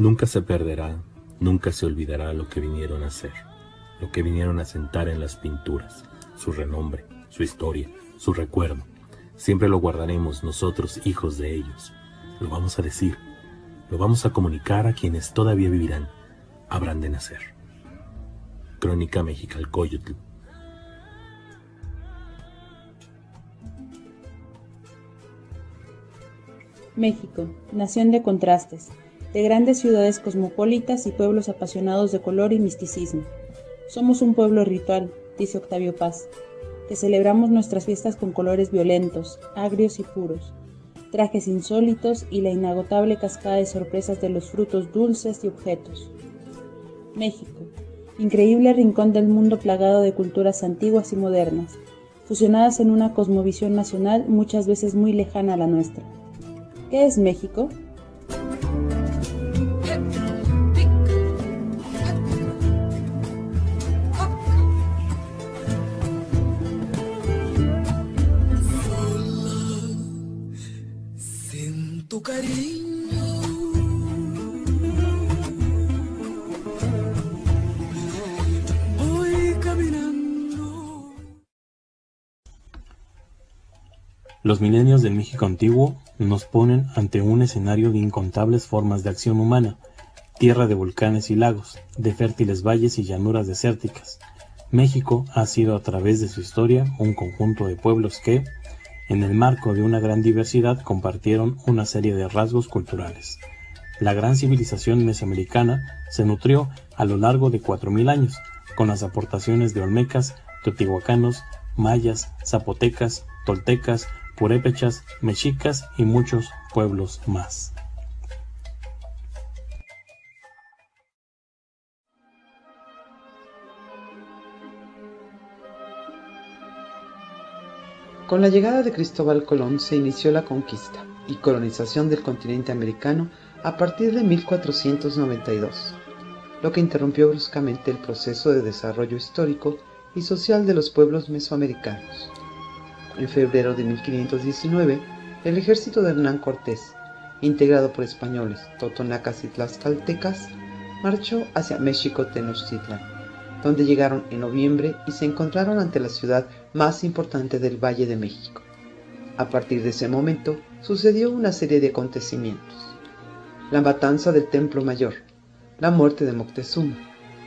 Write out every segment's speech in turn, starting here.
Nunca se perderá, nunca se olvidará lo que vinieron a hacer, lo que vinieron a sentar en las pinturas, su renombre, su historia, su recuerdo. Siempre lo guardaremos nosotros, hijos de ellos. Lo vamos a decir, lo vamos a comunicar a quienes todavía vivirán, habrán de nacer. Crónica Mexicalcoyotl. México, nación de contrastes, de grandes ciudades cosmopolitas y pueblos apasionados de color y misticismo. Somos un pueblo ritual, dice Octavio Paz, que celebramos nuestras fiestas con colores violentos, agrios y puros, trajes insólitos y la inagotable cascada de sorpresas de los frutos dulces y objetos. México, increíble rincón del mundo plagado de culturas antiguas y modernas, fusionadas en una cosmovisión nacional muchas veces muy lejana a la nuestra. ¿Qué es México? Los milenios del México antiguo nos ponen ante un escenario de incontables formas de acción humana, tierra de volcanes y lagos, de fértiles valles y llanuras desérticas. México ha sido a través de su historia un conjunto de pueblos que, en el marco de una gran diversidad, compartieron una serie de rasgos culturales. La gran civilización mesoamericana se nutrió a lo largo de cuatro mil años, con las aportaciones de olmecas, teotihuacanos, mayas, zapotecas, toltecas, purépechas, mexicas y muchos pueblos más. Con la llegada de Cristóbal Colón se inició la conquista y colonización del continente americano a partir de 1492, lo que interrumpió bruscamente el proceso de desarrollo histórico y social de los pueblos mesoamericanos. En febrero de 1519, el ejército de Hernán Cortés, integrado por españoles, totonacas y tlaxcaltecas, marchó hacia México Tenochtitlan, donde llegaron en noviembre y se encontraron ante la ciudad más importante del Valle de México. A partir de ese momento sucedió una serie de acontecimientos. La matanza del Templo Mayor, la muerte de Moctezuma,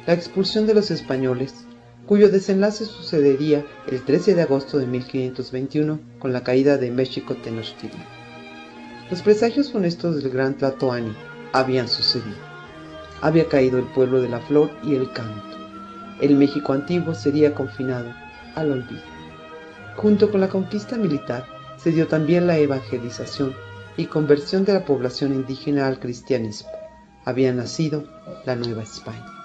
la expulsión de los españoles cuyo desenlace sucedería el 13 de agosto de 1521 con la caída de México Tenochtitlan. Los presagios funestos del gran Tlatoani habían sucedido. Había caído el pueblo de la flor y el canto. El México antiguo sería confinado al olvido. Junto con la conquista militar se dio también la evangelización y conversión de la población indígena al cristianismo. Había nacido la Nueva España.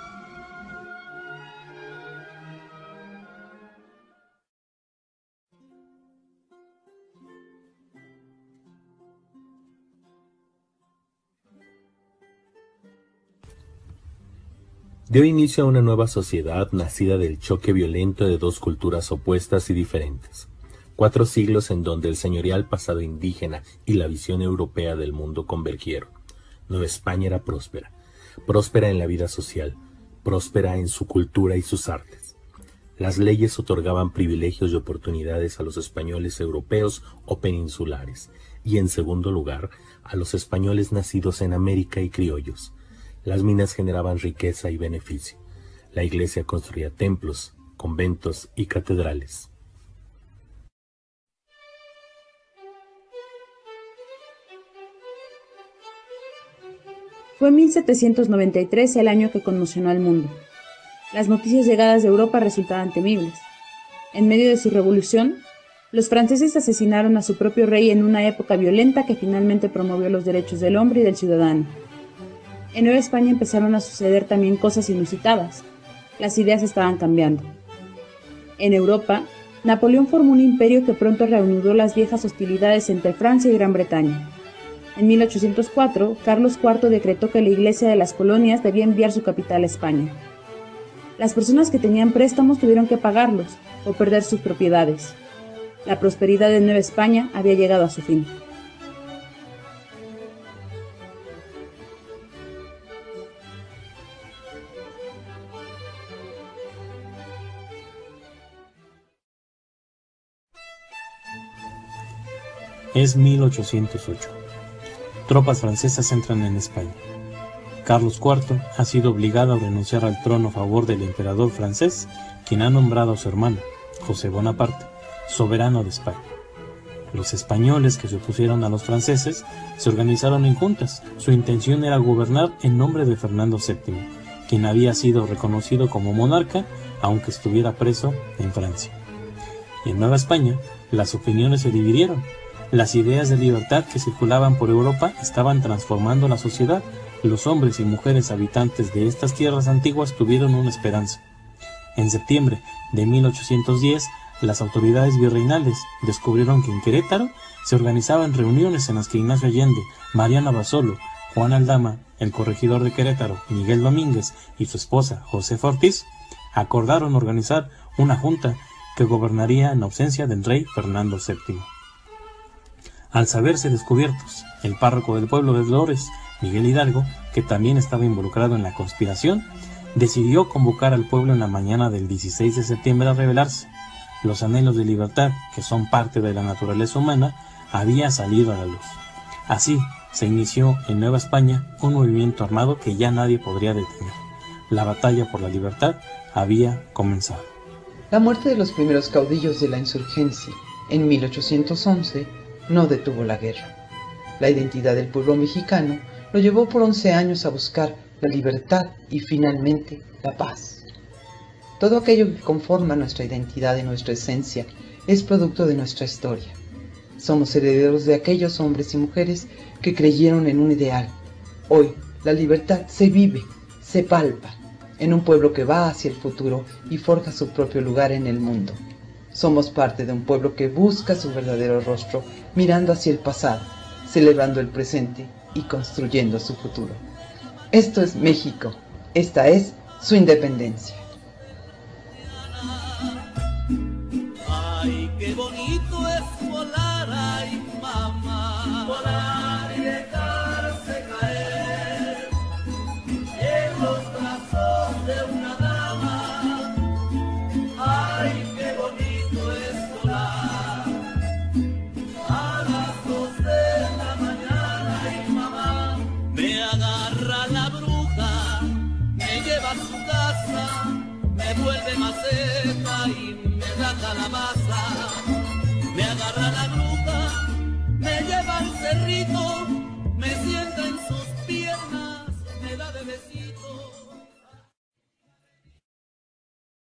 Dio inicio a una nueva sociedad nacida del choque violento de dos culturas opuestas y diferentes. Cuatro siglos en donde el señorial pasado indígena y la visión europea del mundo convergieron. Nueva España era próspera, próspera en la vida social, próspera en su cultura y sus artes. Las leyes otorgaban privilegios y oportunidades a los españoles europeos o peninsulares, y en segundo lugar, a los españoles nacidos en América y criollos, las minas generaban riqueza y beneficio. La iglesia construía templos, conventos y catedrales. Fue 1793 el año que conmocionó al mundo. Las noticias llegadas de Europa resultaban temibles. En medio de su revolución, los franceses asesinaron a su propio rey en una época violenta que finalmente promovió los derechos del hombre y del ciudadano. En Nueva España empezaron a suceder también cosas inusitadas. Las ideas estaban cambiando. En Europa, Napoleón formó un imperio que pronto reanudó las viejas hostilidades entre Francia y Gran Bretaña. En 1804, Carlos IV decretó que la Iglesia de las Colonias debía enviar su capital a España. Las personas que tenían préstamos tuvieron que pagarlos o perder sus propiedades. La prosperidad de Nueva España había llegado a su fin. Es 1808. Tropas francesas entran en España. Carlos IV ha sido obligado a renunciar al trono a favor del emperador francés, quien ha nombrado a su hermano, José Bonaparte, soberano de España. Los españoles que se opusieron a los franceses se organizaron en juntas. Su intención era gobernar en nombre de Fernando VII, quien había sido reconocido como monarca aunque estuviera preso en Francia. En Nueva España, las opiniones se dividieron. Las ideas de libertad que circulaban por Europa estaban transformando la sociedad. Los hombres y mujeres habitantes de estas tierras antiguas tuvieron una esperanza. En septiembre de 1810, las autoridades virreinales descubrieron que en Querétaro se organizaban reuniones en las que Ignacio Allende, Mariana Basolo, Juan Aldama, el corregidor de Querétaro, Miguel Domínguez y su esposa, José Ortiz, acordaron organizar una junta que gobernaría en ausencia del rey Fernando VII. Al saberse descubiertos, el párroco del pueblo de Dolores, Miguel Hidalgo, que también estaba involucrado en la conspiración, decidió convocar al pueblo en la mañana del 16 de septiembre a rebelarse. Los anhelos de libertad, que son parte de la naturaleza humana, había salido a la luz. Así se inició en Nueva España un movimiento armado que ya nadie podría detener. La batalla por la libertad había comenzado. La muerte de los primeros caudillos de la insurgencia en 1811 no detuvo la guerra. La identidad del pueblo mexicano lo llevó por 11 años a buscar la libertad y finalmente la paz. Todo aquello que conforma nuestra identidad y nuestra esencia es producto de nuestra historia. Somos herederos de aquellos hombres y mujeres que creyeron en un ideal. Hoy la libertad se vive, se palpa, en un pueblo que va hacia el futuro y forja su propio lugar en el mundo. Somos parte de un pueblo que busca su verdadero rostro, mirando hacia el pasado, celebrando el presente y construyendo su futuro. Esto es México, esta es su independencia. y me da calabaza. Me agarra la gruta, me lleva al cerrito, me sienta en sus piernas, me da de besitos.